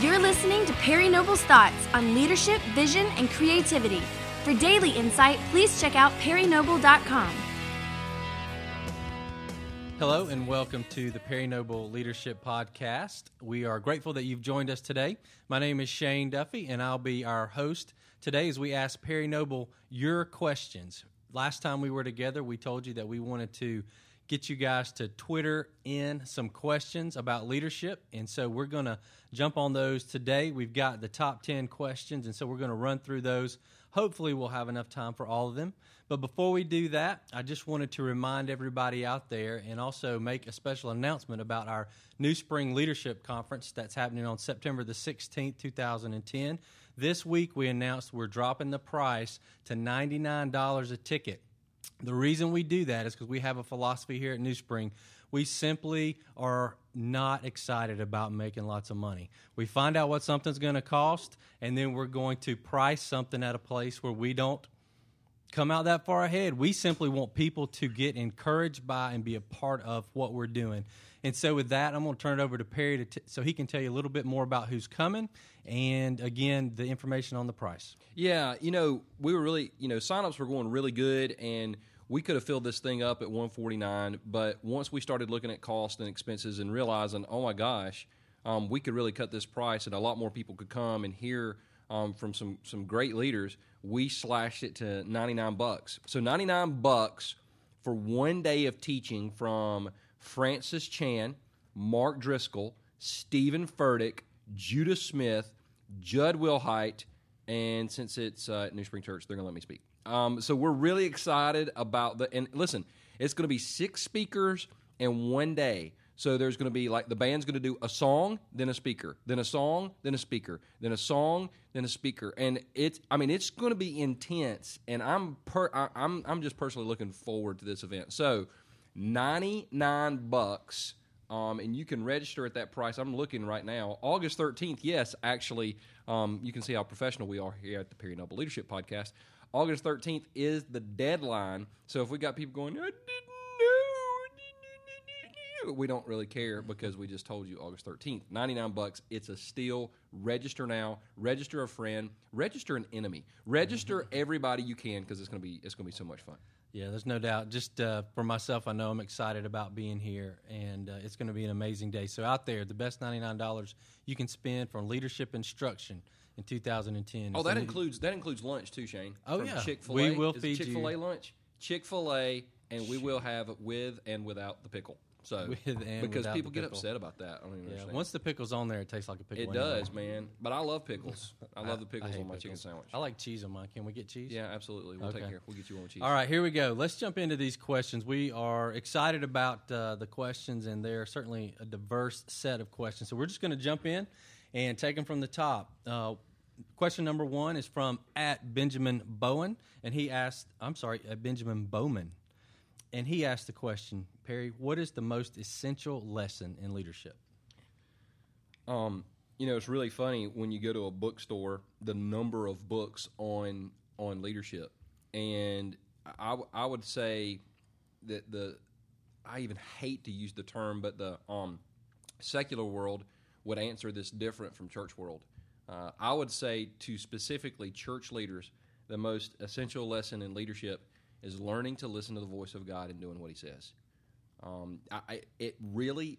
You're listening to Perry Noble's thoughts on leadership, vision, and creativity. For daily insight, please check out perrynoble.com. Hello, and welcome to the Perry Noble Leadership Podcast. We are grateful that you've joined us today. My name is Shane Duffy, and I'll be our host today as we ask Perry Noble your questions. Last time we were together, we told you that we wanted to get you guys to Twitter in some questions about leadership. And so we're going to jump on those today. We've got the top 10 questions, and so we're going to run through those. Hopefully, we'll have enough time for all of them. But before we do that, I just wanted to remind everybody out there and also make a special announcement about our New Spring Leadership Conference that's happening on September the 16th, 2010. This week, we announced we're dropping the price to $99 a ticket. The reason we do that is because we have a philosophy here at New Spring. We simply are not excited about making lots of money. We find out what something's going to cost, and then we're going to price something at a place where we don't come out that far ahead. We simply want people to get encouraged by and be a part of what we're doing. And so, with that, I'm going to turn it over to Perry to t- so he can tell you a little bit more about who's coming and, again, the information on the price. Yeah, you know, we were really, you know, signups were going really good, and we could have filled this thing up at 149. But once we started looking at cost and expenses and realizing, oh my gosh, um, we could really cut this price, and a lot more people could come and hear um, from some some great leaders. We slashed it to 99 bucks. So 99 bucks for one day of teaching from Francis Chan, Mark Driscoll, Steven Furtick, Judah Smith, Jud Wilhite, and since it's uh, New Spring Church, they're going to let me speak. Um, so we're really excited about the. And listen, it's going to be six speakers in one day. So there's going to be like the band's going to do a song, then a speaker, then a song, then a speaker, then a song, then a speaker, and it's. I mean, it's going to be intense, and I'm per. I, I'm I'm just personally looking forward to this event. So 99 bucks. Um, and you can register at that price. I'm looking right now. August 13th, yes, actually, um, you can see how professional we are here at the Perry Noble Leadership Podcast. August 13th is the deadline. So if we got people going, I didn't know, we don't really care because we just told you August 13th. 99 bucks. It's a steal. Register now. Register a friend. Register an enemy. Register everybody you can because it's to be it's to be so much fun. Yeah, there's no doubt. Just uh, for myself, I know I'm excited about being here, and uh, it's going to be an amazing day. So, out there, the best $99 you can spend for leadership instruction in 2010. Oh, that includes that includes lunch too, Shane. Oh From yeah, Chick Fil A. We will feed Chick Fil A you lunch. Chick Fil A, and we will have with and without the pickle. So With and because without people the get pickle. upset about that. I don't even Yeah, understand. once the pickle's on there, it tastes like a pickle. it anyway. does, man. But I love pickles. I love the pickles hate on my chicken pickles. sandwich. I like cheese on mine. Can we get cheese? yeah, absolutely. We'll take Okay. care. We'll get you one with cheese. All right, here we go. Let's jump into these questions. We are excited about uh, the questions, and they're certainly a diverse set of questions. So we're just going to jump in and take them from the top. Uh, question number one is from at Benjamin Bowen, and he asked, I'm sorry, at Benjamin Bowman, and he asked the question, Perry, what is the most essential lesson in leadership? Um, you know, it's really funny when you go to a bookstore, the number of books on on leadership, and I, I would say that the I even hate to use the term, but the um, secular world would answer this different from church world. Uh, I would say to specifically church leaders, the most essential lesson in leadership is learning to listen to the voice of God and doing what He says. Um, I, I, it really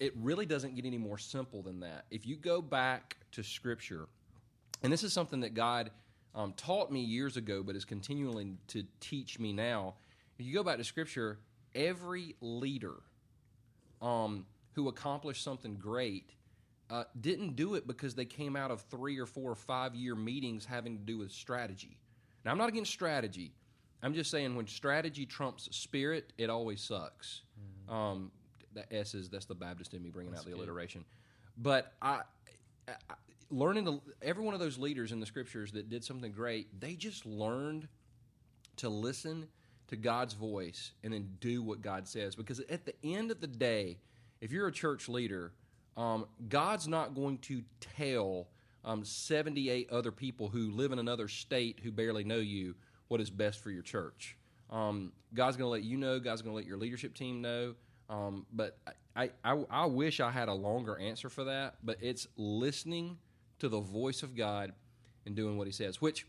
it really doesn't get any more simple than that. If you go back to Scripture, and this is something that God um, taught me years ago, but is continually to teach me now. If you go back to Scripture, every leader um, who accomplished something great uh, didn't do it because they came out of three or four or five year meetings having to do with strategy. Now, I'm not against strategy. I'm just saying when strategy trumps spirit, it always sucks. Um, the S is that's the Baptist in me bringing out the alliteration. But I, I learning to every one of those leaders in the scriptures that did something great, they just learned to listen to God's voice and then do what God says. Because at the end of the day, if you're a church leader, um, God's not going to tell um, 78 other people who live in another state who barely know you what is best for your church. Um, God's going to let you know. God's going to let your leadership team know. Um, but I, I I wish I had a longer answer for that, but it's listening to the voice of God and doing what He says. Which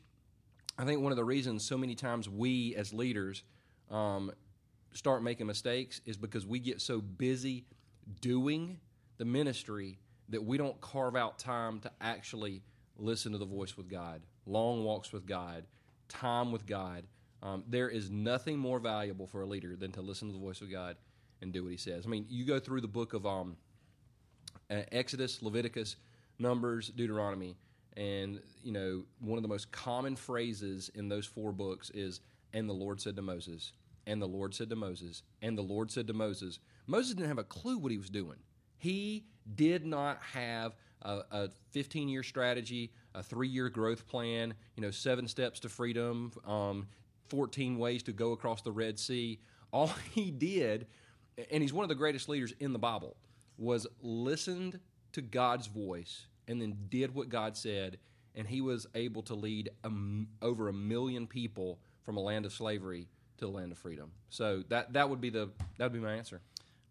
I think one of the reasons so many times we as leaders um, start making mistakes is because we get so busy doing the ministry that we don't carve out time to actually listen to the voice with God, long walks with God, time with God. Um, there is nothing more valuable for a leader than to listen to the voice of God and do what He says. I mean, you go through the book of um, uh, Exodus, Leviticus, Numbers, Deuteronomy, and you know one of the most common phrases in those four books is, "And the Lord said to Moses." And the Lord said to Moses, and the Lord said to Moses. Moses didn't have a clue what he was doing. He did not have a 15 year strategy, a three year growth plan, you know, seven steps to freedom, um, 14 ways to go across the Red Sea. All he did, and he's one of the greatest leaders in the Bible, was listened to God's voice and then did what God said, and he was able to lead a, over a million people from a land of slavery to the land of freedom. So that that would be the that would be my answer.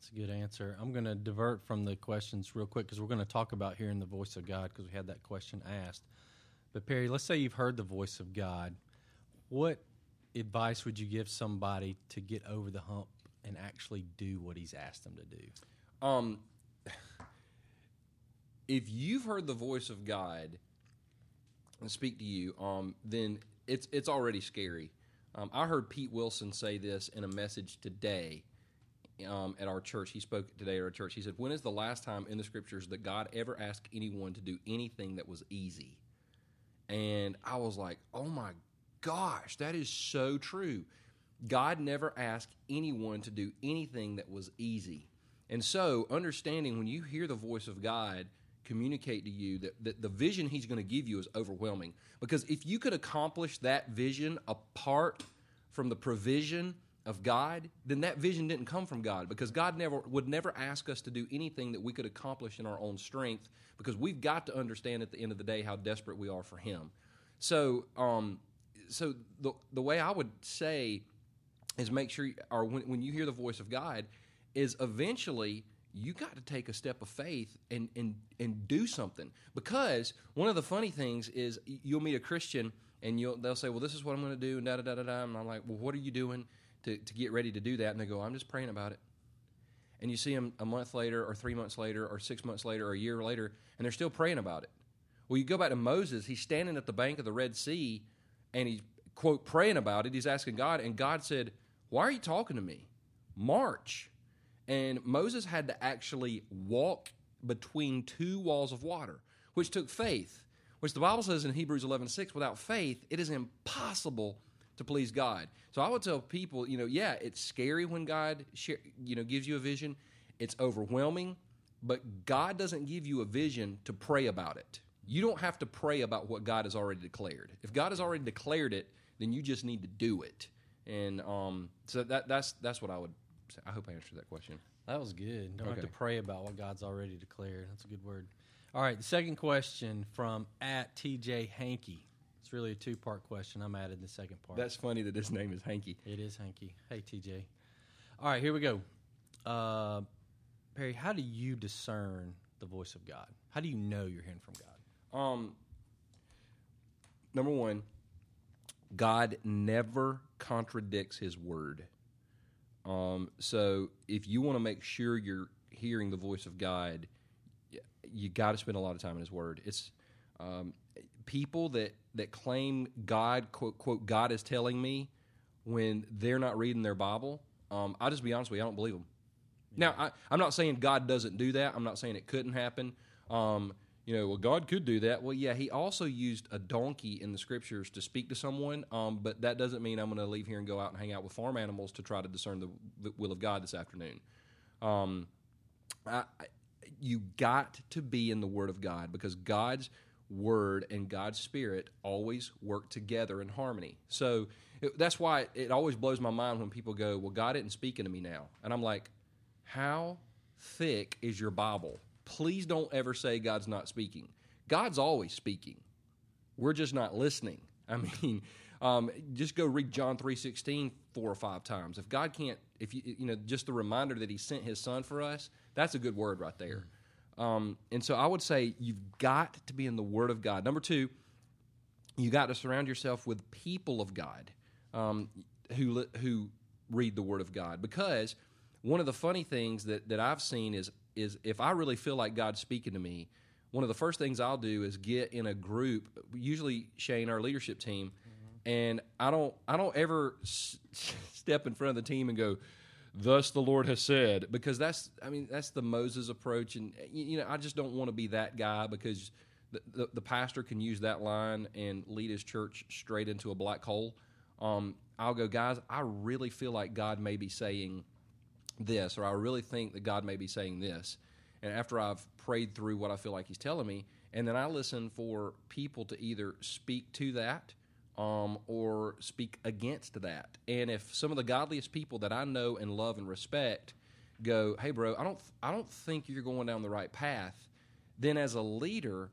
That's a good answer. I'm going to divert from the questions real quick because we're going to talk about hearing the voice of God because we had that question asked. But Perry, let's say you've heard the voice of God. What advice would you give somebody to get over the hump and actually do what He's asked them to do? Um, if you've heard the voice of God and speak to you, um, then it's it's already scary. Um, I heard Pete Wilson say this in a message today um, at our church. He spoke today at our church. He said, When is the last time in the scriptures that God ever asked anyone to do anything that was easy? And I was like, Oh my gosh, that is so true. God never asked anyone to do anything that was easy. And so, understanding when you hear the voice of God, communicate to you that, that the vision he's going to give you is overwhelming. Because if you could accomplish that vision apart from the provision of God, then that vision didn't come from God because God never would never ask us to do anything that we could accomplish in our own strength because we've got to understand at the end of the day how desperate we are for him. So um, so the the way I would say is make sure or when, when you hear the voice of God is eventually you got to take a step of faith and and and do something because one of the funny things is you'll meet a Christian and you'll they'll say, well, this is what I'm going to do, and da da da da da, and I'm like, well, what are you doing to to get ready to do that? And they go, I'm just praying about it. And you see them a month later, or three months later, or six months later, or a year later, and they're still praying about it. Well, you go back to Moses; he's standing at the bank of the Red Sea, and he's quote praying about it. He's asking God, and God said, "Why are you talking to me? March." And Moses had to actually walk between two walls of water, which took faith, which the Bible says in Hebrews 11 6, without faith, it is impossible to please God. So I would tell people, you know, yeah, it's scary when God, share, you know, gives you a vision. It's overwhelming, but God doesn't give you a vision to pray about it. You don't have to pray about what God has already declared. If God has already declared it, then you just need to do it. And um, so that, that's that's what I would say. I hope I answered that question. That was good. Don't okay. have to pray about what God's already declared. That's a good word. All right, the second question from at TJ Hankey. It's really a two part question. I'm adding the second part. That's funny that his name is Hanky. It is Hanky. Hey, TJ. All right, here we go. Uh, Perry, how do you discern the voice of God? How do you know you're hearing from God? Um, number one, God never contradicts his word. Um, so if you want to make sure you're hearing the voice of God, you got to spend a lot of time in His Word. It's um, people that that claim God quote quote God is telling me when they're not reading their Bible. Um, I'll just be honest with you, I don't believe them. Yeah. Now, I, am not saying God doesn't do that. I'm not saying it couldn't happen. Um, you know, well, God could do that. Well, yeah, He also used a donkey in the scriptures to speak to someone, um, but that doesn't mean I'm going to leave here and go out and hang out with farm animals to try to discern the, the will of God this afternoon. Um, I, you got to be in the Word of God because God's Word and God's Spirit always work together in harmony. So it, that's why it, always blows my mind when people go, Well, God isn't speaking to me now. And I'm like, How thick is your Bible? please don't ever say God's not speaking. God's always speaking. We're just not listening. I mean, um, just go read John 3.16 four or five times. If God can't, if you, you know, just the reminder that he sent his son for us, That's a good word right there. Um, and so I would say you've got to be in the Word of God. Number two, you got to surround yourself with people of God um, who who read the Word of God. Because one of the funny things that, that I've seen is is if I really feel like God's speaking to me, one of the first things I'll do is get in a group. Usually, Shane, our leadership team, and I don't I don't ever s- step in front of the team and go, "Thus the Lord has said," because that's I mean that's the Moses approach, and you, know I just don't want to be that guy because the, the, the pastor can use that line and lead his church straight into a black hole. Um, I'll go, guys. I really feel like God may be saying this, or I really think that God may be saying this. And after I've prayed through what I feel like He's telling me, and then I listen for people to either speak to that um, or speak against that. And if some of the godliest people that I know and love and respect go, "Hey, bro, I don't, I don't think you're going down the right path," then as a leader,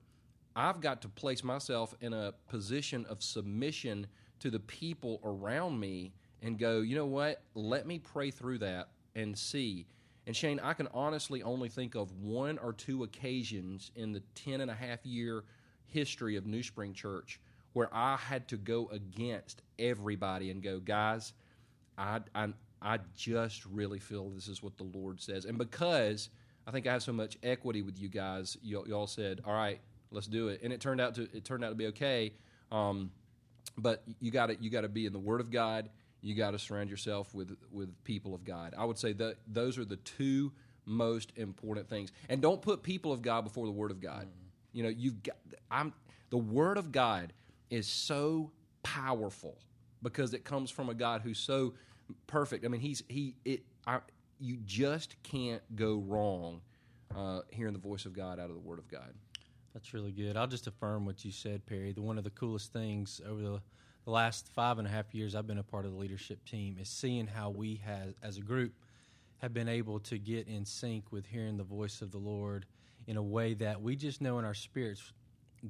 I've got to place myself in a position of submission to the people around me and go, you know what? Let me pray through that and see. And Shane, I can honestly only think of one or two occasions in the 10 and a half year history of New Spring Church where I had to go against everybody and go, guys, I, I, I just really feel this is what the Lord says. And because I think I have so much equity with you guys, y'all, y'all said, all right, let's do it. And it turned out to, it turned out to be okay. Um, but you got to you got to be in the Word of God. You got to surround yourself with with people of God. I would say that those are the two most important things. And don't put people of God before the Word of God. You know, you've got I'm the Word of God is so powerful because it comes from a God who's so perfect. I mean, he's he it. I, you just can't go wrong uh, hearing the voice of God out of the Word of God. That's really good. I'll just affirm what you said, Perry. The, one of the coolest things over the, the last five and a half years I've been a part of the leadership team is seeing how we, has, as a group, have been able to get in sync with hearing the voice of the Lord in a way that we just know in our spirits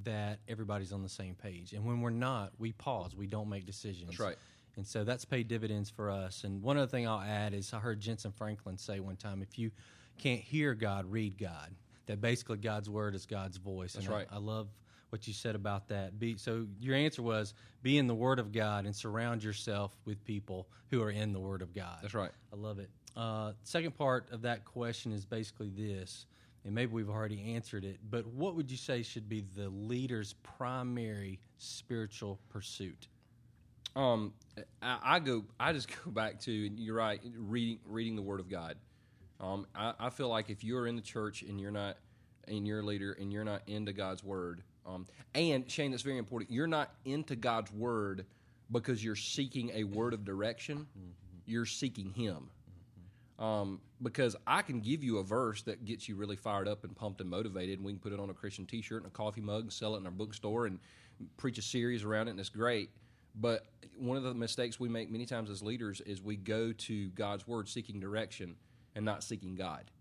that everybody's on the same page. And when we're not, we pause. We don't make decisions. That's right. And so that's paid dividends for us. And one other thing I'll add is I heard Jentezen Franklin say one time if you can't hear God, read God. That basically God's word is God's voice. That's and I- right. I, love what you said about that. Be, so your answer was be in the word of God and surround yourself with people who are in the word of God. That's right. I love it. Uh, second part of that question is basically this, and maybe we've already answered it, but what would you say should be the leader's primary spiritual pursuit? Um, I, I go. I just go back to. and You're right. Reading, reading the Word of God. Um, I, I feel like if you're in the church and you're not, and you're a leader and you're not into God's Word, um, and Shane, that's very important. You're not into God's Word because you're seeking a word of direction. You're seeking Him. Um, because I can give you a verse that gets you really fired up and pumped and motivated, and we can put it on a Christian T-shirt and a coffee mug and sell it in our bookstore and preach a series around it, and it's great. But one of the mistakes we make many times as leaders is we go to God's Word seeking direction and not seeking God.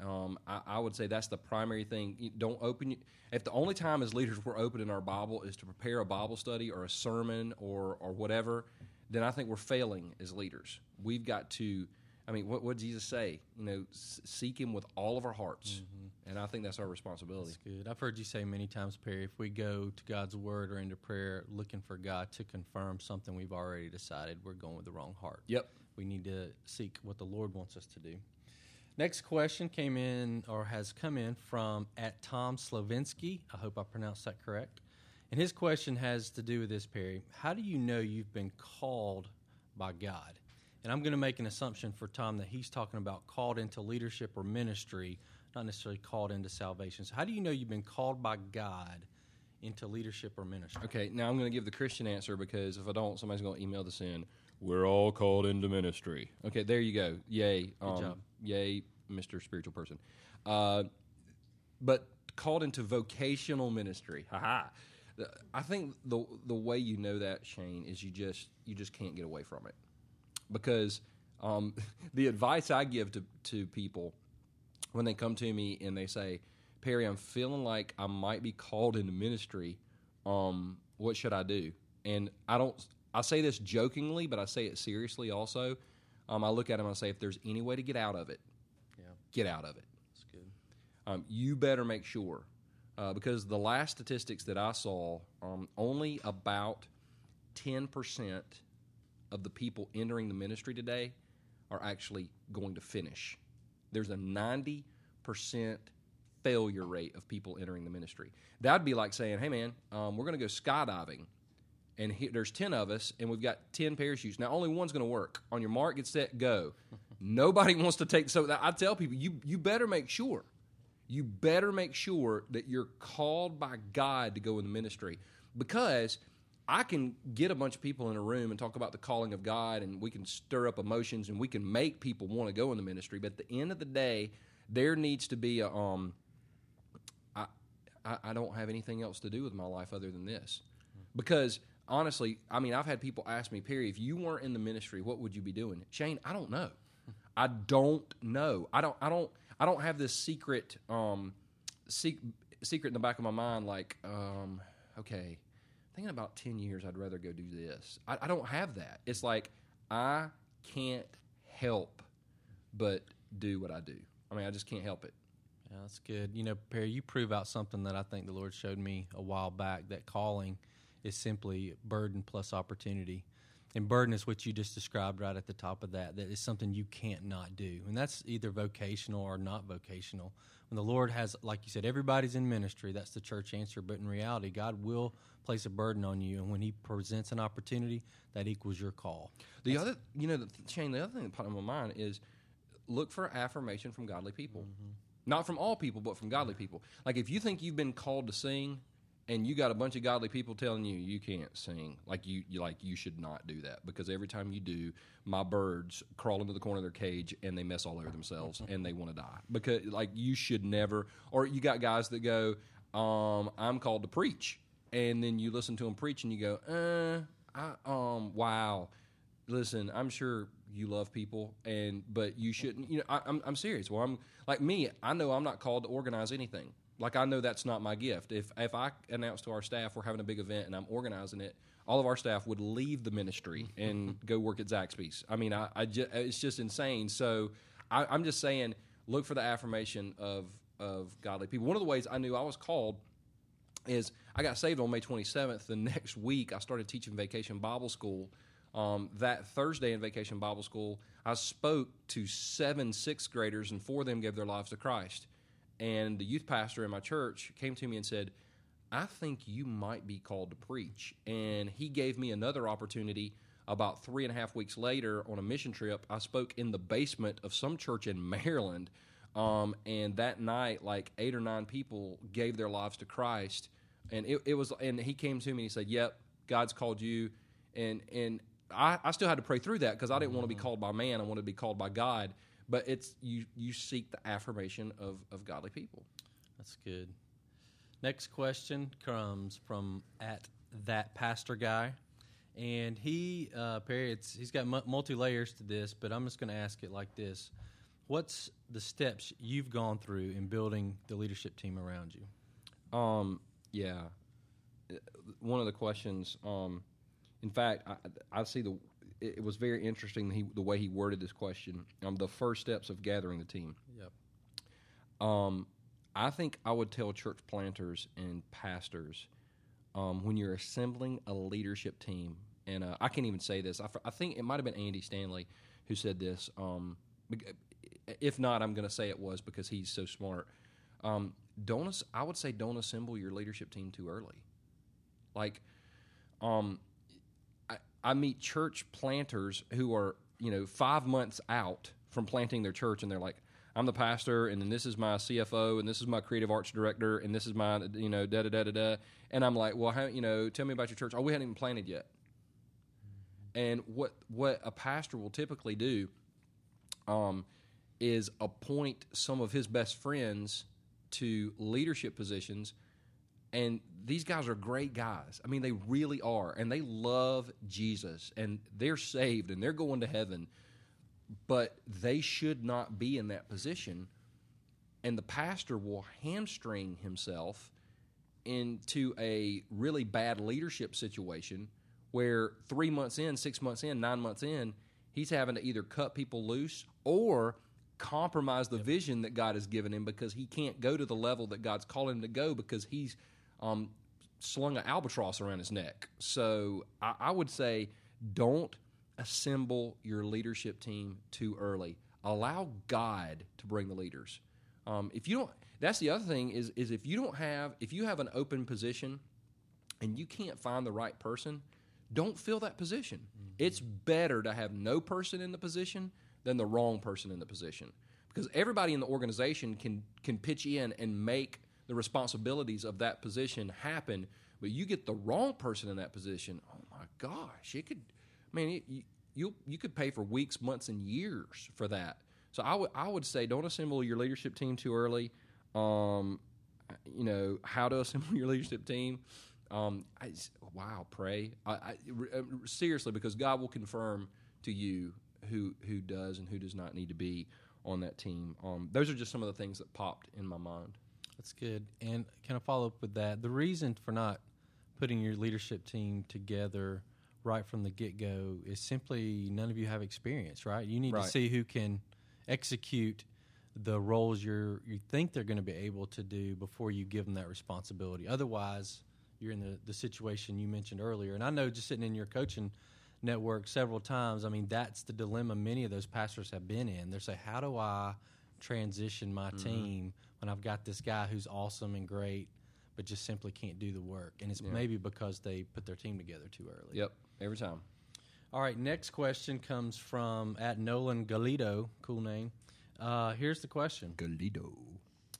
Um, I, I would say that's the primary thing. You don't open. If the only time as leaders we're opening our Bible is to prepare a Bible study or a sermon or or whatever, then I think we're failing as leaders. We've got to. I mean, what what did Jesus say? You know, seek Him with all of our hearts, mm-hmm. and I think that's our responsibility. That's good. I've heard you say many times, Perry, if we go to God's word or into prayer looking for God to confirm something we've already decided, we're going with the wrong heart. Yep. We need to seek what the Lord wants us to do. Next question came in or has come in from at Tom Slovinsky. I hope I pronounced that correct. And his question has to do with this, Perry. How do you know you've been called by God? And I'm going to make an assumption for Tom that he's talking about called into leadership or ministry, not necessarily called into salvation. So, how do you know you've been called by God into leadership or ministry? Okay, now I'm going to give the Christian answer because if I don't, somebody's going to email this in. We're all called into ministry. Okay, there you go. Yay. Um, job. Yay, Mr. Spiritual Person. Uh, but called into vocational ministry. Haha. The- I think the the way you know that Shane is you just you just can't get away from it because um, the advice I give to to people when they come to me and they say, Perry, I'm feeling like I might be called into ministry. Um, what should I do? And I don't. I say this jokingly, but I say it seriously also. Um, I look at them and I say, if there's any way to get out of it, Yeah, get out of it. that's um, you better make sure uh, because the last statistics that I saw, um, only about ten percent of the people entering the ministry today are actually going to finish. There's a ninety percent failure rate of people entering the ministry. That'd be like saying, "Hey, man, um, we're going to go skydiving." and he, there's 10 of us and we've got 10 parachutes now only one's going to work on your mark get set go nobody wants to take so i tell people you you better make sure you better make sure that you're called by god to go in the ministry because i can get a bunch of people in a room and talk about the calling of god and we can stir up emotions and we can make people want to go in the ministry but at the end of the day there needs to be a um I, I, I don't have anything else to do with my life other than this because honestly, I mean, I've had people ask me, Perry, if you weren't in the ministry, what would you be doing? Shane, I don't know. I don't know. I don't. I don't. I don't have this secret, um, sec- secret in the back of my mind. Like, um, okay, thinking about ten years, I'd rather go do this. I, I don't have that. It's like I can't help but do what I do. I mean, I just can't help it. Yeah, that's good. You know, Perry, you prove out something that I think the Lord showed me a while back that calling is simply burden plus opportunity. And burden is what you just described right at the top of that. That is something you can't not do. And that's either vocational or not vocational. When the Lord has, like you said, everybody's in ministry, that's the church answer. But in reality, God will place a burden on you. And when He presents an opportunity, that equals your call. The that's, other, you know, the, Shane, the other thing that popped in my mind is look for affirmation from godly people. Mm-hmm. Not from all people, but from godly people. Like if you think you've been called to sing, and you got a bunch of godly people telling you you can't sing. Like you, you like you should not do that because every time you do my birds crawl into the corner of their cage and they mess all over themselves and they want to die. Because like you should never or you got guys that go um, i'm called to preach. And then you listen to them preach and you go uh I, um wow. Listen i'm sure you love people and but you shouldn't you know I, I'm, I'm serious. Well i'm like me i know i'm not called to organize anything like I know that's not my gift. If if I announce to our staff we're having a big event and I'm organizing it, all of our staff would leave the ministry and go work at Zaxby's. I mean, I, I just, it's just insane. So I, I'm just saying, look for the affirmation of of godly people. One of the ways I knew I was called is I got saved on May 27th. The next week, I started teaching Vacation Bible School. Um, that Thursday in Vacation Bible School, I spoke to seven sixth graders, and four of them gave their lives to Christ. And the youth pastor in my church came to me and said, I think you might be called to preach. And he gave me another opportunity about three and a half weeks later on a mission trip. I spoke in the basement of some church in Maryland. Um, and that night, like eight or nine people gave their lives to Christ. And it, it was, and he came to me and he said, Yep, God's called you. And, and I, I still had to pray through that because I didn't want to be called by man. I wanted to be called by God but it's you you seek the affirmation of of godly people. That's good. Next question comes from at that pastor guy, and he uh, Perry, it's he's got multi layers to this, but I'm just going to ask it like this: What's the steps you've gone through in building the leadership team around you? Um, yeah, uh, one of the questions. Um, in fact, I, I see the it, was very interesting he, the way he worded this question. Um, the first steps of gathering the team. Yep. Um, I think I would tell church planters and pastors um, when you're assembling a leadership team, and uh, I can't even say this. I, I, think it might have been Andy Stanley who said this. Um, if not, I'm going to say it was because he's so smart. Um, don't I would say don't assemble your leadership team too early. Like, um, I meet church planters who are, you know, five months out from planting their church, and they're like, I'm the pastor, and then this is my CFO, and this is my creative arts director, and this is my, you know, da da da da da. And I'm like, well, how, you know, tell me about your church. Oh, we hadn't even planted yet. And what what a pastor will typically do, um, is appoint some of his best friends to leadership positions and these guys are great guys. I mean, they really are. And they love Jesus and they're saved and they're going to heaven. But they should not be in that position. And the pastor will hamstring himself into a really bad leadership situation where three months in, six months in, nine months in, he's having to either cut people loose or compromise the vision that God has given him because he can't go to the level that God's calling him to go because he's um, slung an albatross around his neck. So I, I would say don't assemble your leadership team too early. Allow God to bring the leaders. Um, if you don't, that's the other thing is is if you don't have if you have an open position and you can't find the right person, don't fill that position. It's better to have no person in the position than the wrong person in the position because everybody in the organization can can pitch in and make the responsibilities of that position happen. But you get the wrong person in that position, oh my gosh, it could, man, it, you you you could pay for weeks, months, and years for that. So I would I would say don't assemble your leadership team too early. Um, you know how to assemble your leadership team. Um, I, wow, pray. I, I, uh, seriously, because God will confirm to you who who does and who does not need to be on that team. Um, those are just some of the things that popped in my mind. That's good. And can I follow up with that? The reason for not putting your leadership team together right from the get go is simply none of you have experience, right? You need Right. to see who can execute the roles you're you think they're going to be able to do before you give them that responsibility. Otherwise, you're in the, the situation you mentioned earlier. And I know just sitting in your coaching network several times, I mean, that's the dilemma many of those pastors have been in. They're saying, how do I transition my mm-hmm. team when I've got this guy who's awesome and great, but just simply can't do the work? And it's maybe because they put their team together too early. Yep, every time. All right, next question comes from at Nolan Galido, cool name. Uh, here's the question. Galido.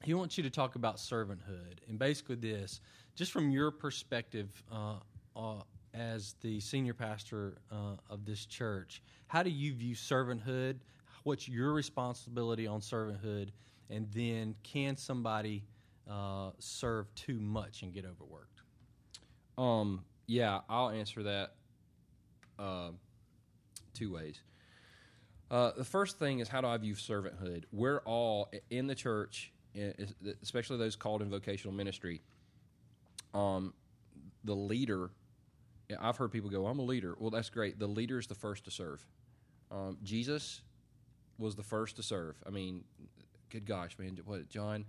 He wants you to talk about servanthood and basically this, just from your perspective uh, uh, as the senior pastor uh, of this church. How do you view servanthood? What's your responsibility on servanthood? And then, can somebody uh, serve too much and get overworked? Um, yeah, I'll answer that uh, two ways. Uh, the first thing is how do I view servanthood? We're all in the church, especially those called in vocational ministry. Um, the leader, I've heard people go, "I'm a leader." Well, that's great. The leader is the first to serve. Um, Jesus was the first to serve. I mean, good gosh, man, what John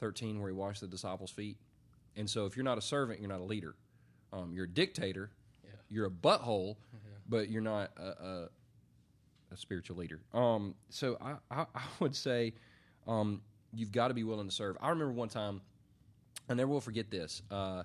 thirteen, where he washed the disciples' feet. And so, if you're not a servant, you're not a leader. Um, you're a dictator. You're a butthole, but you're not a, a, a spiritual leader. Um, so I, I, I would say um, you've got to be willing to serve. I remember one time, I never will forget this. Uh,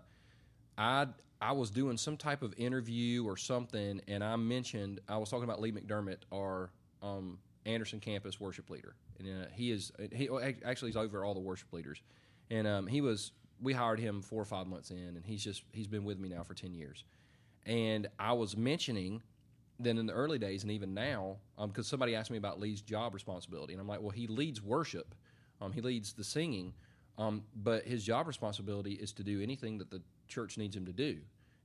I I was doing some type of interview or something, and I mentioned I was talking about Lee McDermott, our um, Anderson campus worship leader, and uh, he is he well, actually he's over all the worship leaders, and um, he was we hired him four or five months in, and he's just he's been with me now for ten years, and I was mentioning then in the early days and even now, because somebody asked me about Lee's job responsibility, and I'm like, well, he leads worship, um, he leads the singing, um, but his job responsibility is to do anything that the church needs him to do.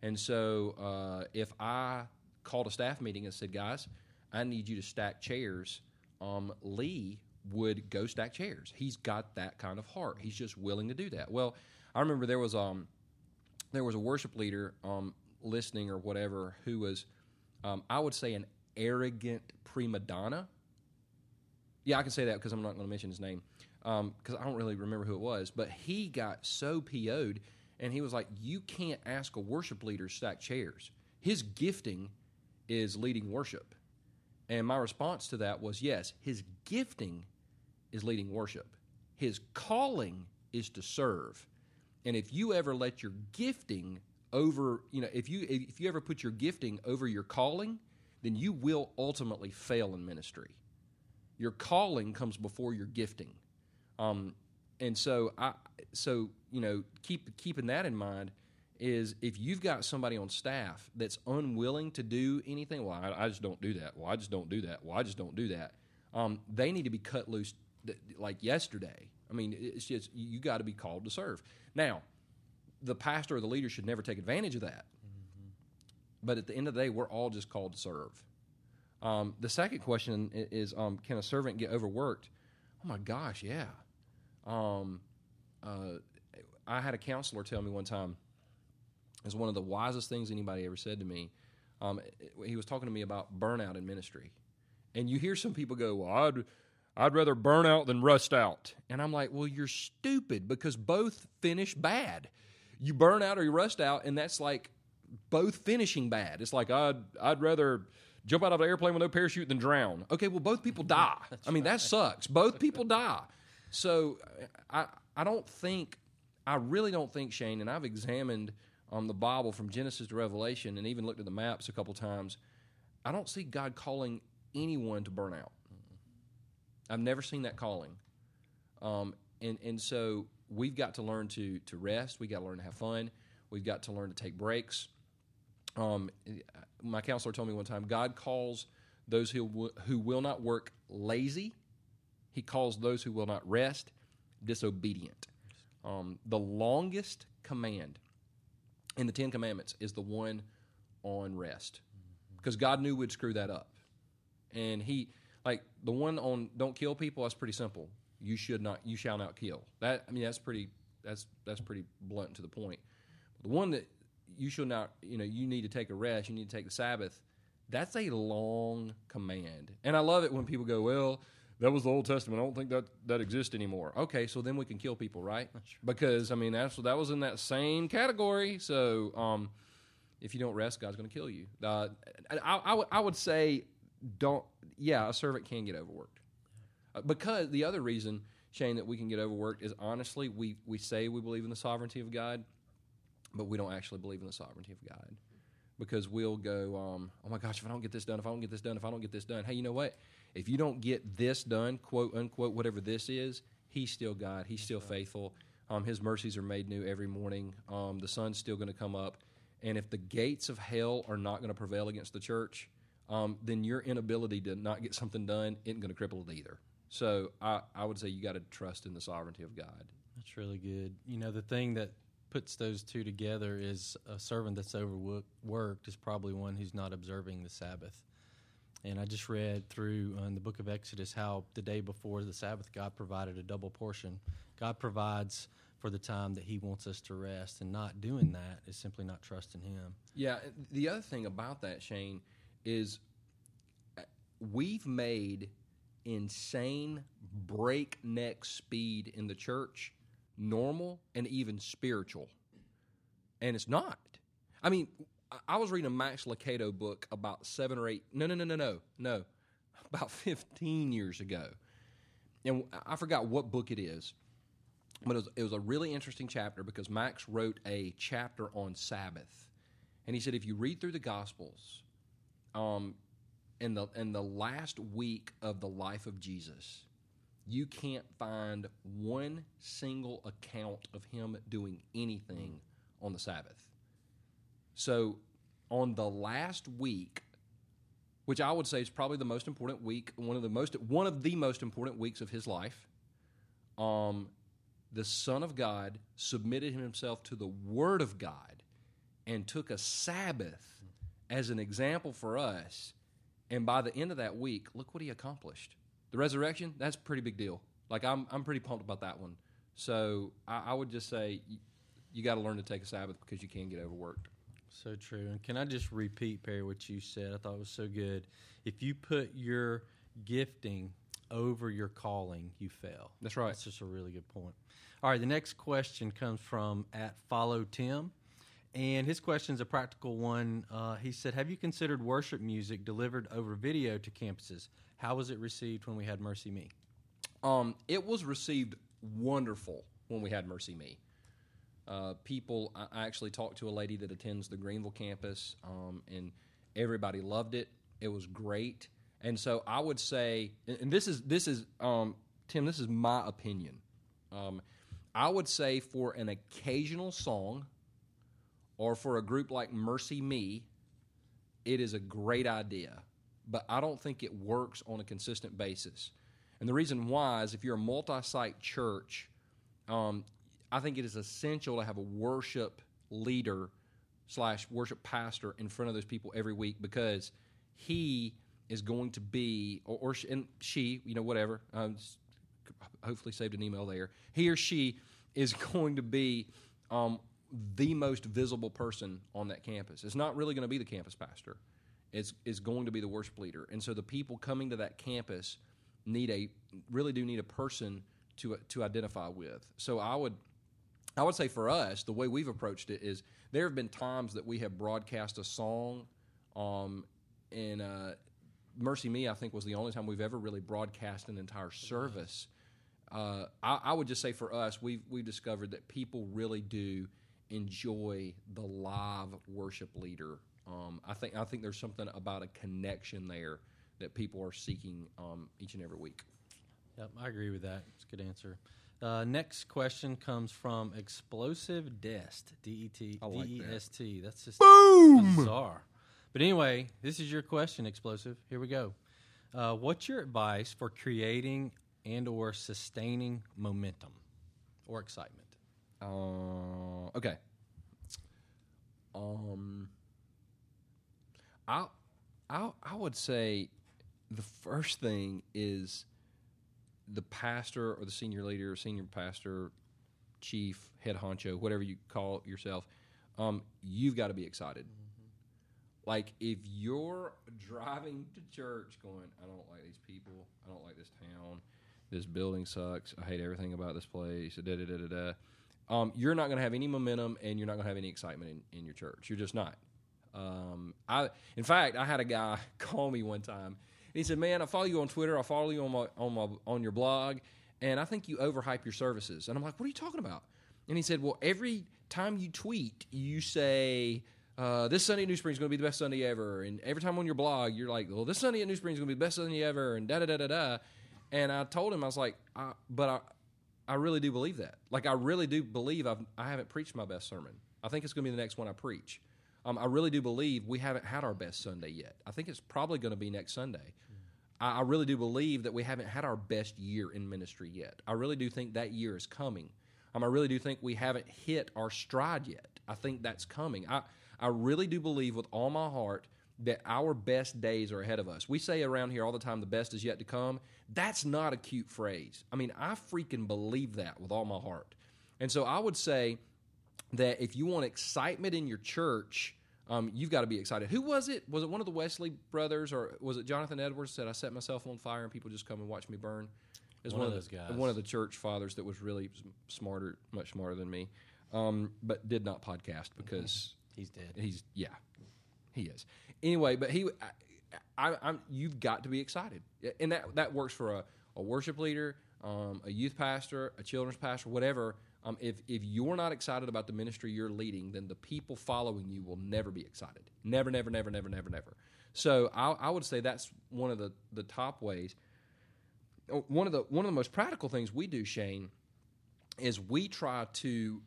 And so, uh, if I called a staff meeting and said, guys, I need you to stack chairs, um, Lee would go stack chairs. He's got that kind of heart. He's just willing to do that. Well, I remember there was um, there was a worship leader um, listening or whatever who was, um, I would say, an arrogant prima donna. Yeah, I can say that because I'm not going to mention his name because I don't really remember who it was. But he got so PO'd, and he was like, "You can't ask a worship leader to stack chairs. His gifting is leading worship." And my response to that was, "Yes, his gifting is leading worship. His calling is to serve." And if you ever let your gifting over, you know, if you if you ever put your gifting over your calling, then you will ultimately fail in ministry. Your calling comes before your gifting. Um, and so I so you know keep keeping that in mind is if you've got somebody on staff that's unwilling to do anything, well, I, I just don't do that. Well, I just don't do that. Well, I just don't do that. Um, they need to be cut loose th- like yesterday. I mean, it's just you got to be called to serve. Now, the pastor or the leader should never take advantage of that. But at the end of the day, we're all just called to serve. Um, the second question is um, Can a servant get overworked? Oh my gosh, yeah. Um, uh, I had a counselor tell me one time, it's one of the wisest things anybody ever said to me. Um, he was talking to me about burnout in ministry. And you hear some people go, Well, I'd, I'd rather burn out than rust out. And I'm like, well, you're stupid because both finish bad. You burn out or you rust out, and that's like both finishing bad. It's like I'd I'd rather jump out of an airplane with no parachute than drown. Okay, well both people die. I mean that sucks. Both people die. So I I don't think I really don't think Shane and I've examined um, the Bible from Genesis to Revelation and even looked at the maps a couple times. I don't see God calling anyone to burn out. I've never seen that calling. Um, and and so we've got to learn to to rest. We've got to learn to have fun. We've got to learn to take breaks. Um, my counselor told me one time, God calls those who who will not work lazy. He calls those who will not rest disobedient. Um, the longest command in the Ten Commandments is the one on rest, because God knew we'd screw that up, and He like the one on don't kill people. That's pretty simple. You should not. You shall not kill. That I mean that's pretty. That's that's pretty blunt to the point. The one that you shall not, you know, you need to take a rest, you need to take the Sabbath. That's a long command. And I love it when people go, well, that was the Old Testament. I don't think that that exists anymore. Okay, so then we can kill people, right? Because I mean, that's that was in that same category. So, um, if you don't rest, God's going to kill you. Uh, I, I, I would say, don't. Yeah, a servant can get overworked uh, because the other reason, Shane, that we can get overworked is honestly, we we say we believe in the sovereignty of God, but we don't actually believe in the sovereignty of God because we'll go, um, oh my gosh, if I don't get this done, if I don't get this done, if I don't get this done, hey, you know what? If you don't get this done, quote unquote, whatever this is, He's still God. He's still faithful. Um, his mercies are made new every morning. Um, the sun's still going to come up. And if the gates of hell are not going to prevail against the church, um, then your inability to not get something done isn't going to cripple it either. So I, I would say you got to trust in the sovereignty of God. That's really good. You know, the thing that puts those two together is a servant that's overworked is probably one who's not observing the Sabbath. And I just read through uh, in the book of Exodus how the day before the Sabbath, God provided a double portion. God provides for the time that He wants us to rest, and not doing that is simply not trusting Him. Yeah, the other thing about that, Shane, is uh, we've made insane breakneck speed in the church normal and even spiritual. And it's not. I mean, I was reading a Max Lucado book about seven or eight, no, no, no, no, no, no, about 15 years ago. And I forgot what book it is, but it was, it was a really interesting chapter because Max wrote a chapter on Sabbath. And he said, if you read through the Gospels, um, in the in the last week of the life of Jesus, you can't find one single account of him doing anything on the Sabbath. So, on the last week, which I would say is probably the most important week, one of the most one of the most important weeks of his life, um, the Son of God submitted himself to the Word of God and took a Sabbath as an example for us. And by the end of that week, look what he accomplished. The resurrection, that's a pretty big deal. Like I'm, I'm pretty pumped about that one. So I, I would just say you, you got to learn to take a Sabbath because you can get overworked. So true. And can I just repeat, Perry, what you said? I thought it was so good. If you put your gifting over your calling, you fail. That's right. That's just a really good point. All right, the next question comes from at follow Tim. And his question is a practical one. Uh, he said, Have you considered worship music delivered over video to campuses? How was it received when we had Mercy Me? Um, it was received wonderful when we had Mercy Me. Uh, people, I actually talked to a lady that attends the Greenville campus, um, and everybody loved it. It was great, and so I would say, and this is this is um, Tim, this is my opinion. Um, I would say for an occasional song, or for a group like Mercy Me, it is a great idea, but I don't think it works on a consistent basis. And the reason why is if you're a multi-site church, um, I think it is essential to have a worship leader slash worship pastor in front of those people every week because he is going to be, or, or she, and she, you know, whatever. Um, hopefully, saved an email there. He or she is going to be um, the most visible person on that campus. It's not really going to be the campus pastor. It's, it's going to be the worship leader. And so the people coming to that campus need a really do need a person to to identify with. So I would I would say for us, the way we've approached it is there have been times that we have broadcast a song, um, and uh, MercyMe, I think, was the only time we've ever really broadcast an entire service. Uh, I, I would just say for us, we've we've discovered that people really do enjoy the live worship leader. Um, I think I think there's something about a connection there that people are seeking um, each and every week. Yep, I agree with that. It's a good answer. Uh, next question comes from Explosive Dest. D E T I like D E that. S T. That's just Boom! bizarre. But anyway, this is your question, Explosive. Here we go. Uh, what's your advice for creating and or sustaining momentum or excitement? Uh, okay. Um, I, I, I would say the first thing is the pastor or the senior leader, senior pastor, chief, head honcho, whatever you call yourself. Um, you've got to be excited. Like if you're driving to church going, I don't like these people, I don't like this town, this building sucks, I hate everything about this place, da da da da da. Um, you're not going to have any momentum and you're not going to have any excitement in, in your church. You're just not. Um, I, in fact, I had a guy call me one time. And he said, "Man, I follow you on Twitter. I follow you on my on my on your blog, and I think you overhype your services." And I'm like, "What are you talking about?" And he said, "Well, every time you tweet, you say." Uh, this Sunday at New Spring is going to be the best Sunday ever, and every time on your blog, you're like, "Well, this Sunday at New Spring is going to be the best Sunday ever," and da da da da da. And I told him, I was like, I, "But I, I really do believe that. Like, I really do believe I've I haven't preached my best sermon. I think it's going to be the next one I preach. Um, I really do believe we haven't had our best Sunday yet. I think it's probably going to be next Sunday. I, I really do believe that we haven't had our best year in ministry yet. I really do think that year is coming. Um, I really do think we haven't hit our stride yet. I think that's coming. I, I really do believe with all my heart that our best days are ahead of us. We say around here all the time, the best is yet to come. That's not a cute phrase. I mean, I freaking believe that with all my heart. And so I would say that if you want excitement in your church, um, you've got to be excited. Who was it? Was it one of the Wesley brothers, or was it Jonathan Edwards? That said I set myself on fire and people just come and watch me burn. Is was One of the- those guys. One of the church fathers that was really smarter, much smarter than me, um, but did not podcast because He's dead. he's yeah, he is. Anyway, but he, I, I, I'm you've got to be excited, and that that works for a, a worship leader, um, a youth pastor, a children's pastor, whatever. Um, if if you're not excited about the ministry you're leading, then the people following you will never be excited. Never, never, never, never, never, never. So I, I would say that's one of the the top ways. Oh, One of the one of the most practical things we do, Shane, is we try to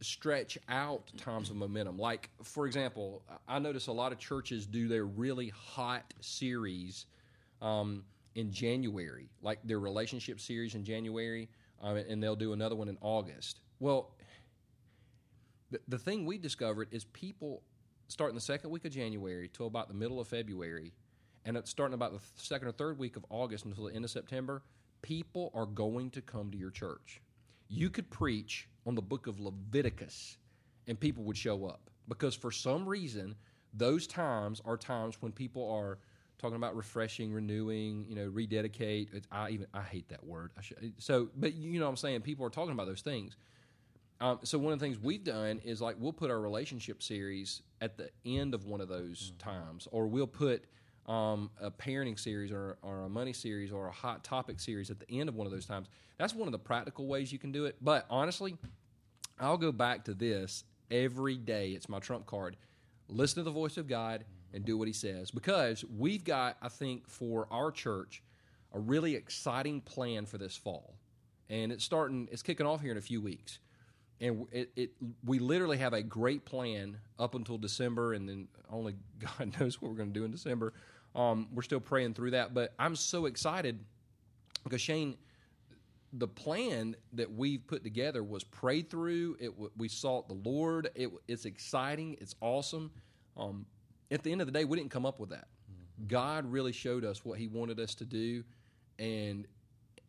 stretch out times of momentum. Like, for example, I notice a lot of churches do their really hot series um, in January, like their relationship series in January, um, and they'll do another one in August. Well, the, the thing we discovered is people starting the second week of January till about the middle of February, and it's starting about the second or third week of August until the end of September, people are going to come to your church. You could preach on the book of Leviticus, and people would show up because for some reason, those times are times when people are talking about refreshing, renewing, you know, rededicate. It's, I even I hate that word. I should, so, but you know what I'm saying. People are talking about those things. Um, so one of the things we've done is like we'll put our relationship series at the end of one of those times, or we'll put um, a parenting series or, or a money series or a hot topic series at the end of one of those times. That's one of the practical ways you can do it. But honestly, I'll go back to this every day. It's my trump card. Listen to the voice of God and do what He says because we've got, I think, for our church, a really exciting plan for this fall, and it's starting. It's kicking off here in a few weeks and it, it we literally have a great plan up until December, and then only God knows what we're going to do in December. Um, we're still praying through that, but I'm so excited because Shane, the plan that we've put together was prayed through. It we sought the Lord. It, it's exciting. It's awesome. Um, at the end of the day, we didn't come up with that. God really showed us what He wanted us to do, and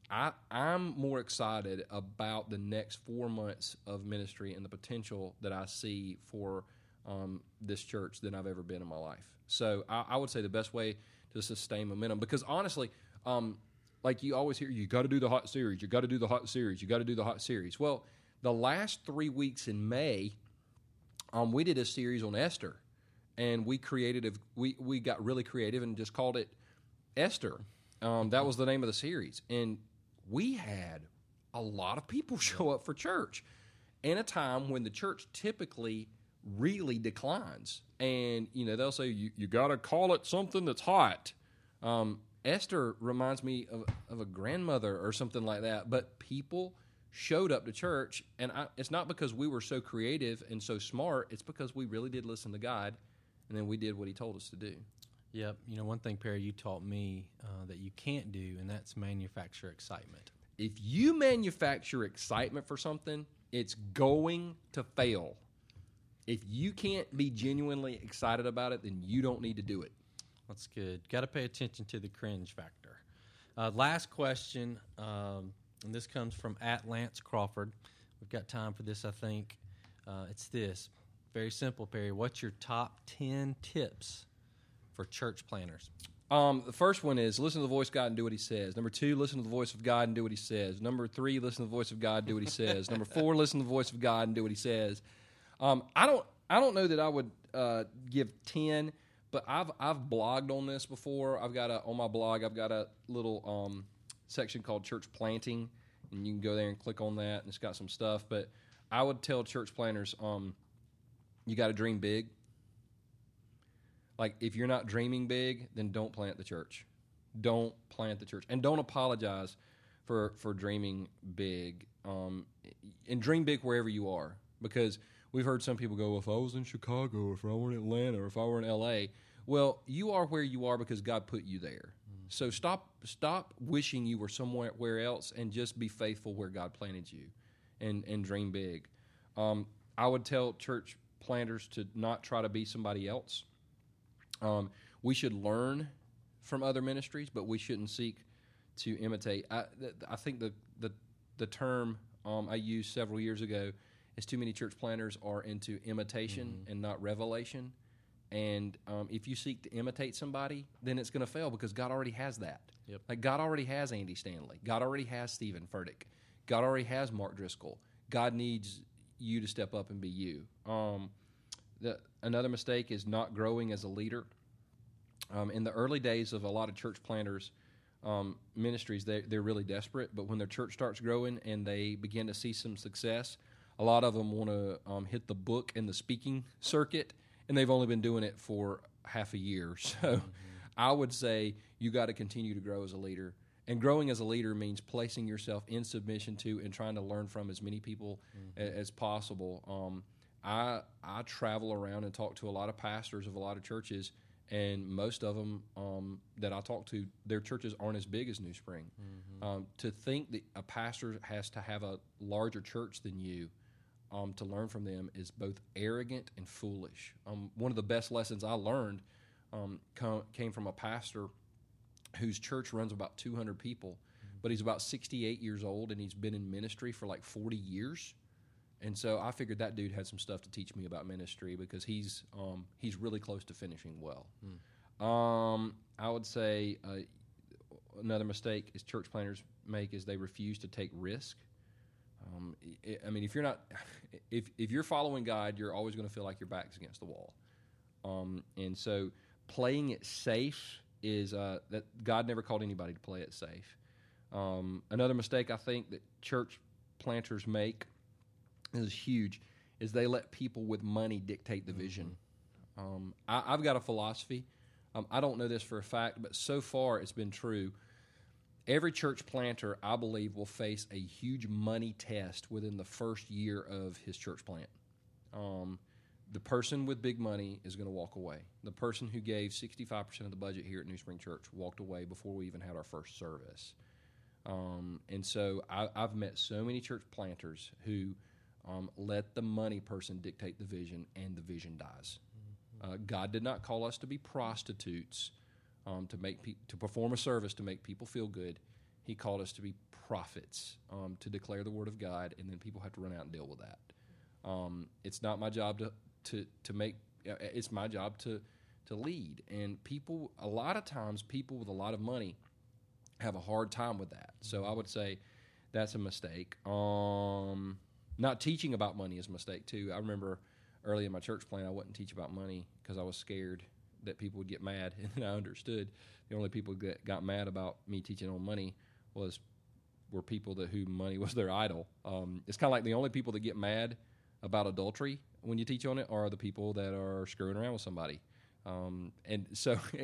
I, I'm more excited about the next four months of ministry and the potential that I see for um, this church than I've ever been in my life. So I, I would say the best way to sustain momentum, because honestly, um, like you always hear, you got to do the hot series, you got to do the hot series, you got to do the hot series. Well, the last three weeks in May, um, we did a series on Esther, and we created we we got really creative and just called it Esther. Um, that was the name of the series, and we had a lot of people show up for church in a time when the church typically really declines. And you know they'll say you, you got to call it something that's hot. Um, Esther reminds me of, of a grandmother or something like that. But people showed up to church, and I, it's not because we were so creative and so smart. It's because we really did listen to God, and then we did what He told us to do. Yep. You know, one thing, Perry, you taught me uh, that you can't do, and that's manufacture excitement. If you manufacture excitement for something, it's going to fail. If you can't be genuinely excited about it, then you don't need to do it. That's good. Got to pay attention to the cringe factor. Uh, last question, um, and this comes from at Lance Crawford. We've got time for this, I think. Uh, it's this very simple, Perry. What's your top 10 tips for church planners? Um, the first one is listen to the voice of God and do what He says. Number two, listen to the voice of God and do what He says. Number three, listen to the voice of God and do what He says. Number four, listen to the voice of God and do what He says. Um, I don't, I don't know that I would uh, give ten, but I've, I've blogged on this before. I've got a on my blog. I've got a little um, section called church planting, and you can go there and click on that, and it's got some stuff. But I would tell church planners, um, you got to dream big like if you're not dreaming big, then don't plant the church. Don't plant the church, and don't apologize for for dreaming big. Um, and dream big wherever you are, because we've heard some people go, well, "If I was in Chicago, or if I were in Atlanta, or if I were in L.A." Well, you are where you are because God put you there. Mm. So stop stop wishing you were somewhere else, and just be faithful where God planted you, and and dream big. Um, I would tell church planters to not try to be somebody else um, we should learn from other ministries, but we shouldn't seek to imitate. I, I think the the the term um, I used several years ago is too many church planters are into imitation mm-hmm. and not revelation. And um, if you seek to imitate somebody, then it's going to fail because God already has that. Yep. Like God already has Andy Stanley. God already has Steven Furtick. God already has Mark Driscoll. God needs you to step up and be you. Um, the, another mistake is not growing as a leader. Um, in the early days of a lot of church planters um, ministries, they, they're really desperate. But when their church starts growing and they begin to see some success, a lot of them want to um, hit the book and the speaking circuit, and they've only been doing it for half a year. So mm-hmm. I would say you got to continue to grow as a leader. And growing as a leader means placing yourself in submission to and trying to learn from as many people mm-hmm. a, as possible. Um, I I travel around and talk to a lot of pastors of a lot of churches, and most of them um, that I talk to, their churches aren't as big as New Spring. Mm-hmm. Um, to think that a pastor has to have a larger church than you um, to learn from them is both arrogant and foolish. Um, one of the best lessons I learned um, come, came from a pastor whose church runs about 200 people, mm-hmm. but he's about 68 years old and he's been in ministry for like 40 years and so I figured that dude had some stuff to teach me about ministry because he's um, he's really close to finishing well. Hmm. Um, I would say uh, another mistake is church planners make is they refuse to take risk. Um, I mean, if you're not, if if you're following God, you're always going to feel like your back's against the wall. Um, and so, playing it safe is uh, that God never called anybody to play it safe. Um, another mistake I think that church planters make is huge is they let people with money dictate the vision. Um, I, have got a philosophy. Um, I don't know this for a fact, but so far it's been true. Every church planter, I believe, will face a huge money test within the first year of his church plant. The person with big money is going to walk away. The person who gave 65% of the budget here at New Spring Church walked away before we even had our first service. Um, and so I, I've met so many church planters who um, let the money person dictate the vision, and the vision dies. Mm-hmm. Uh, God did not call us to be prostitutes um, to make pe- to perform a service to make people feel good. He called us to be prophets um, to declare the word of God, and then people have to run out and deal with that. Um, it's not my job to to to make. It's my job to to lead, and people. A lot of times, people with a lot of money have a hard time with that. So I would say that's a mistake. Um, not teaching about money is a mistake too. I remember early in my church plan, I wouldn't teach about money because I was scared that people would get mad, and then I understood the only people that got mad about me teaching on money was were people that who money was their idol. Um, it's kind of like the only people that get mad about adultery when you teach on it are the people that are screwing around with somebody. Um, and so,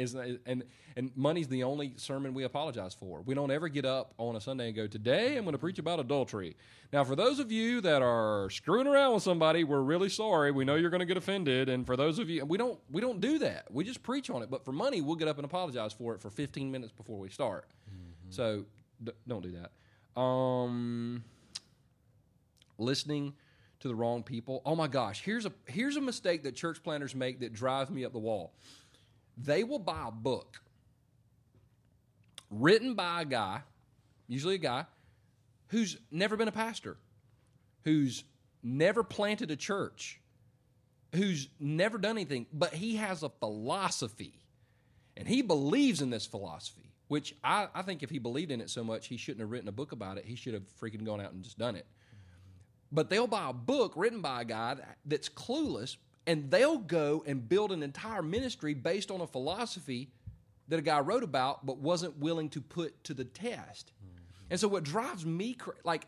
and and money's the only sermon we apologize for. We don't ever get up on a Sunday and go, "Today I'm going to preach about adultery." Now, for those of you that are screwing around with somebody, we're really sorry. We know you're going to get offended, and for those of you, we don't we don't do that. We just preach on it. But for money, we'll get up and apologize for it for 15 minutes before we start. Mm-hmm. So d- don't do that. Um, listening to the wrong people. Oh my gosh, here's a here's a mistake that church planners make that drives me up the wall. They will buy a book written by a guy, usually a guy who's never been a pastor, who's never planted a church, who's never done anything, but he has a philosophy. And he believes in this philosophy, which I, I think if he believed in it so much, he shouldn't have written a book about it. He should have freaking gone out and just done it. But they'll buy a book written by a guy that's clueless, and they'll go and build an entire ministry based on a philosophy that a guy wrote about but wasn't willing to put to the test. Mm-hmm. And so, what drives me, like,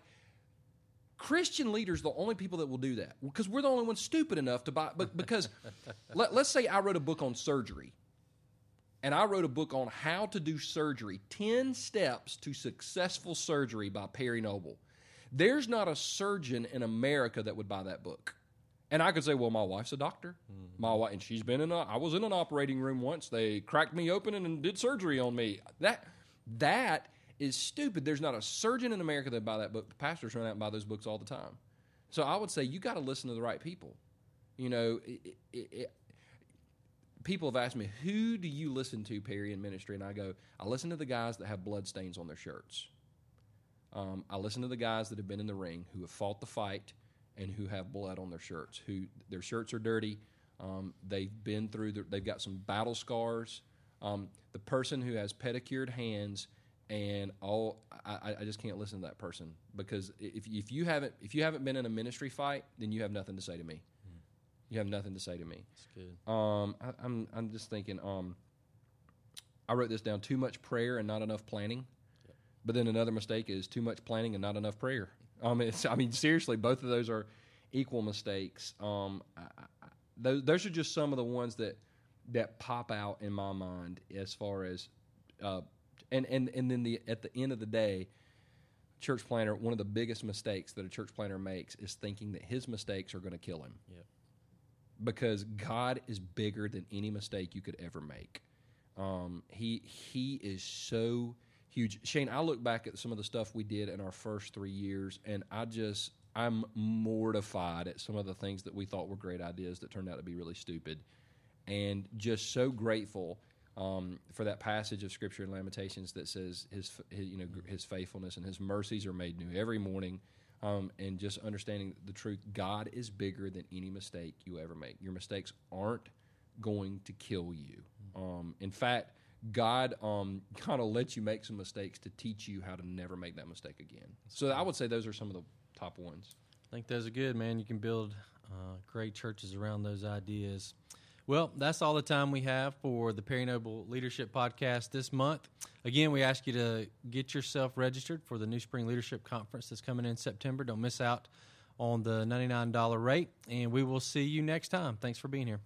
Christian leaders, the only people that will do that because we're the only ones stupid enough to buy. But because let, us say I wrote a book on surgery, and I wrote a book on how to do surgery 10 steps to successful surgery by Perry Noble. There's not a surgeon in America that would buy that book. And I could say, well, my wife's a doctor. Mm-hmm. My wife, and she's been in a. I was in an operating room once. They cracked me open and, and did surgery on me. That that is stupid. There's not a surgeon in America that buy that book. The pastors run out and buy those books all the time. So I would say you got to listen to the right people. You know, it, it, it, people have asked me, who do you listen to, Perry, in ministry? And I go, I listen to the guys that have blood stains on their shirts. Um, I listen to the guys that have been in the ring, who have fought the fight, and who have blood on their shirts. Who their shirts are dirty. Um, they've been through. The, they've got some battle scars. Um, the person who has pedicured hands and all, I, I, just can't listen to that person because if, if you haven't if you haven't been in a ministry fight, then you have nothing to say to me. Mm. You have nothing to say to me. That's good. Um, I, am I'm, I'm just thinking. Um, I wrote this down: too much prayer and not enough planning. But then another mistake is too much planning and not enough prayer. Um, I mean, seriously, both of those are equal mistakes. Um, I, I, those, those are just some of the ones that that pop out in my mind as far as, uh, and and and then the at the end of the day, church planner. One of the biggest mistakes that a church planner makes is thinking that his mistakes are going to kill him. Yep. Because God is bigger than any mistake you could ever make. Um, he he is so huge. Shane, I look back at some of the stuff we did in our first three years, and I just I'm mortified at some of the things that we thought were great ideas that turned out to be really stupid, and just so grateful um, for that passage of Scripture in Lamentations that says his, his, you know his faithfulness and his mercies are made new every morning, um, and just understanding the truth. God is bigger than any mistake you ever make. Your mistakes aren't going to kill you. Um, in fact God um, kind of lets you make some mistakes to teach you how to never make that mistake again. So I would say those are some of the top ones. I think those are good, man. You can build uh, great churches around those ideas. Well, that's all the time we have for the Perry Noble Leadership Podcast this month. Again, we ask you to get yourself registered for the New Spring Leadership Conference that's coming in September. Don't miss out on the $99 rate, and we will see you next time. Thanks for being here.